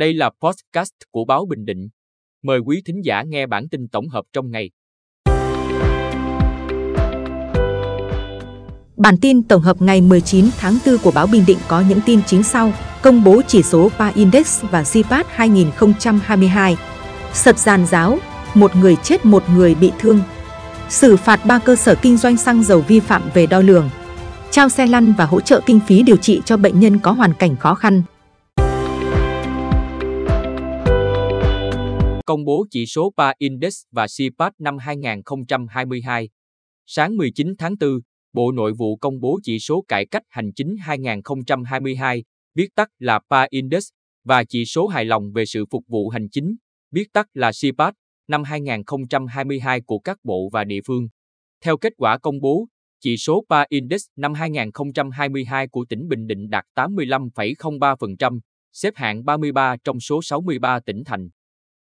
Đây là podcast của báo Bình Định. Mời quý thính giả nghe bản tin tổng hợp trong ngày. Bản tin tổng hợp ngày 19 tháng 4 của báo Bình Định có những tin chính sau. Công bố chỉ số PA Index và CPAT 2022. Sập giàn giáo, một người chết một người bị thương. Xử phạt ba cơ sở kinh doanh xăng dầu vi phạm về đo lường. Trao xe lăn và hỗ trợ kinh phí điều trị cho bệnh nhân có hoàn cảnh khó khăn. Công bố chỉ số PA Index và CPAT năm 2022. Sáng 19 tháng 4, Bộ Nội vụ công bố chỉ số cải cách hành chính 2022, viết tắt là PA Index, và chỉ số hài lòng về sự phục vụ hành chính, viết tắt là CPAT, năm 2022 của các bộ và địa phương. Theo kết quả công bố, chỉ số PA Index năm 2022 của tỉnh Bình Định đạt 85,03%, xếp hạng 33 trong số 63 tỉnh thành.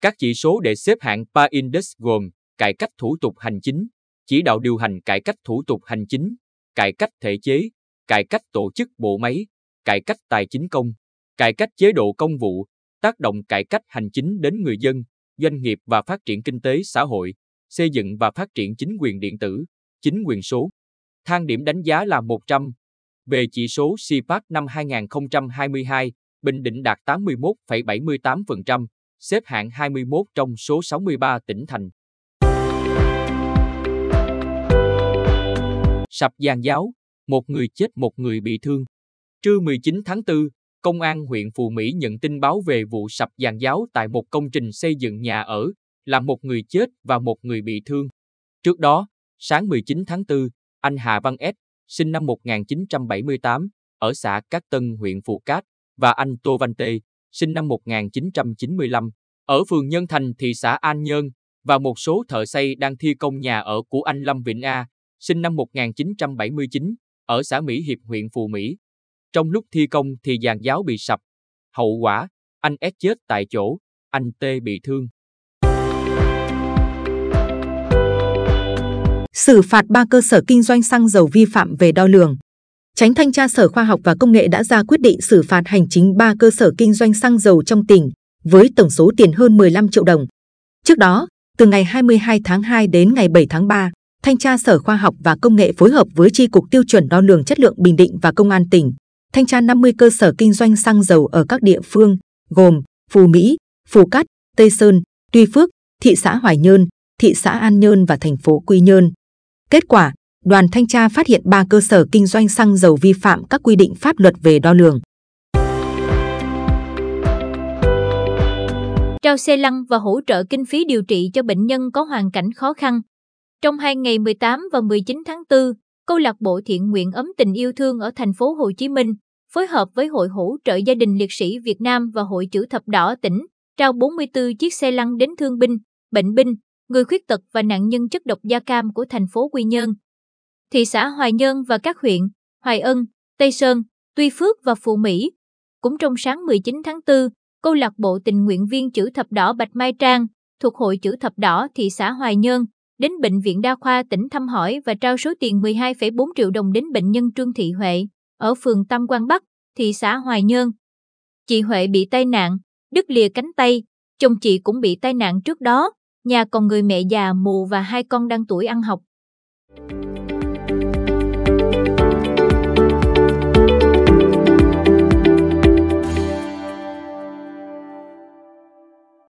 Các chỉ số để xếp hạng PA Index gồm cải cách thủ tục hành chính, chỉ đạo điều hành cải cách thủ tục hành chính, cải cách thể chế, cải cách tổ chức bộ máy, cải cách tài chính công, cải cách chế độ công vụ, tác động cải cách hành chính đến người dân, doanh nghiệp và phát triển kinh tế xã hội, xây dựng và phát triển chính quyền điện tử, chính quyền số. Thang điểm đánh giá là 100. Về chỉ số CPAC năm 2022, Bình Định đạt 81,78%, xếp hạng 21 trong số 63 tỉnh thành. Sập giàn giáo, một người chết một người bị thương. Trưa 19 tháng 4, Công an huyện Phù Mỹ nhận tin báo về vụ sập giàn giáo tại một công trình xây dựng nhà ở, làm một người chết và một người bị thương. Trước đó, sáng 19 tháng 4, anh Hà Văn S, sinh năm 1978, ở xã Cát Tân, huyện Phù Cát, và anh Tô Văn Tê, sinh năm 1995, ở phường Nhân Thành, thị xã An Nhơn, và một số thợ xây đang thi công nhà ở của anh Lâm Vĩnh A, sinh năm 1979, ở xã Mỹ Hiệp, huyện Phù Mỹ. Trong lúc thi công thì giàn giáo bị sập. Hậu quả, anh S chết tại chỗ, anh T bị thương. Xử phạt ba cơ sở kinh doanh xăng dầu vi phạm về đo lường. Tránh thanh tra Sở Khoa học và Công nghệ đã ra quyết định xử phạt hành chính 3 cơ sở kinh doanh xăng dầu trong tỉnh, với tổng số tiền hơn 15 triệu đồng. Trước đó, từ ngày 22 tháng 2 đến ngày 7 tháng 3, Thanh tra Sở Khoa học và Công nghệ phối hợp với Tri Cục Tiêu chuẩn Đo lường Chất lượng Bình Định và Công an tỉnh, thanh tra 50 cơ sở kinh doanh xăng dầu ở các địa phương, gồm Phù Mỹ, Phù Cát, Tây Sơn, Tuy Phước, thị xã Hoài Nhơn, thị xã An Nhơn và thành phố Quy Nhơn. Kết quả, đoàn thanh tra phát hiện 3 cơ sở kinh doanh xăng dầu vi phạm các quy định pháp luật về đo lường. Trao xe lăn và hỗ trợ kinh phí điều trị cho bệnh nhân có hoàn cảnh khó khăn. Trong hai ngày 18 và 19 tháng 4, câu lạc bộ thiện nguyện ấm tình yêu thương ở thành phố Hồ Chí Minh phối hợp với Hội hỗ trợ gia đình liệt sĩ Việt Nam và Hội chữ thập đỏ tỉnh trao 44 chiếc xe lăn đến thương binh, bệnh binh, người khuyết tật và nạn nhân chất độc da cam của thành phố Quy Nhơn. Thị xã Hoài Nhơn và các huyện Hoài Ân, Tây Sơn, Tuy Phước và Phú Mỹ. Cũng trong sáng 19 tháng 4, câu lạc bộ tình nguyện viên chữ thập đỏ Bạch Mai Trang thuộc Hội chữ thập đỏ thị xã Hoài Nhơn đến Bệnh viện Đa khoa tỉnh thăm hỏi và trao số tiền 12,4 triệu đồng đến bệnh nhân Trương Thị Huệ ở phường Tam Quan Bắc, thị xã Hoài Nhơn. Chị Huệ bị tai nạn, đứt lìa cánh tay, chồng chị cũng bị tai nạn trước đó, nhà còn người mẹ già mù và hai con đang tuổi ăn học.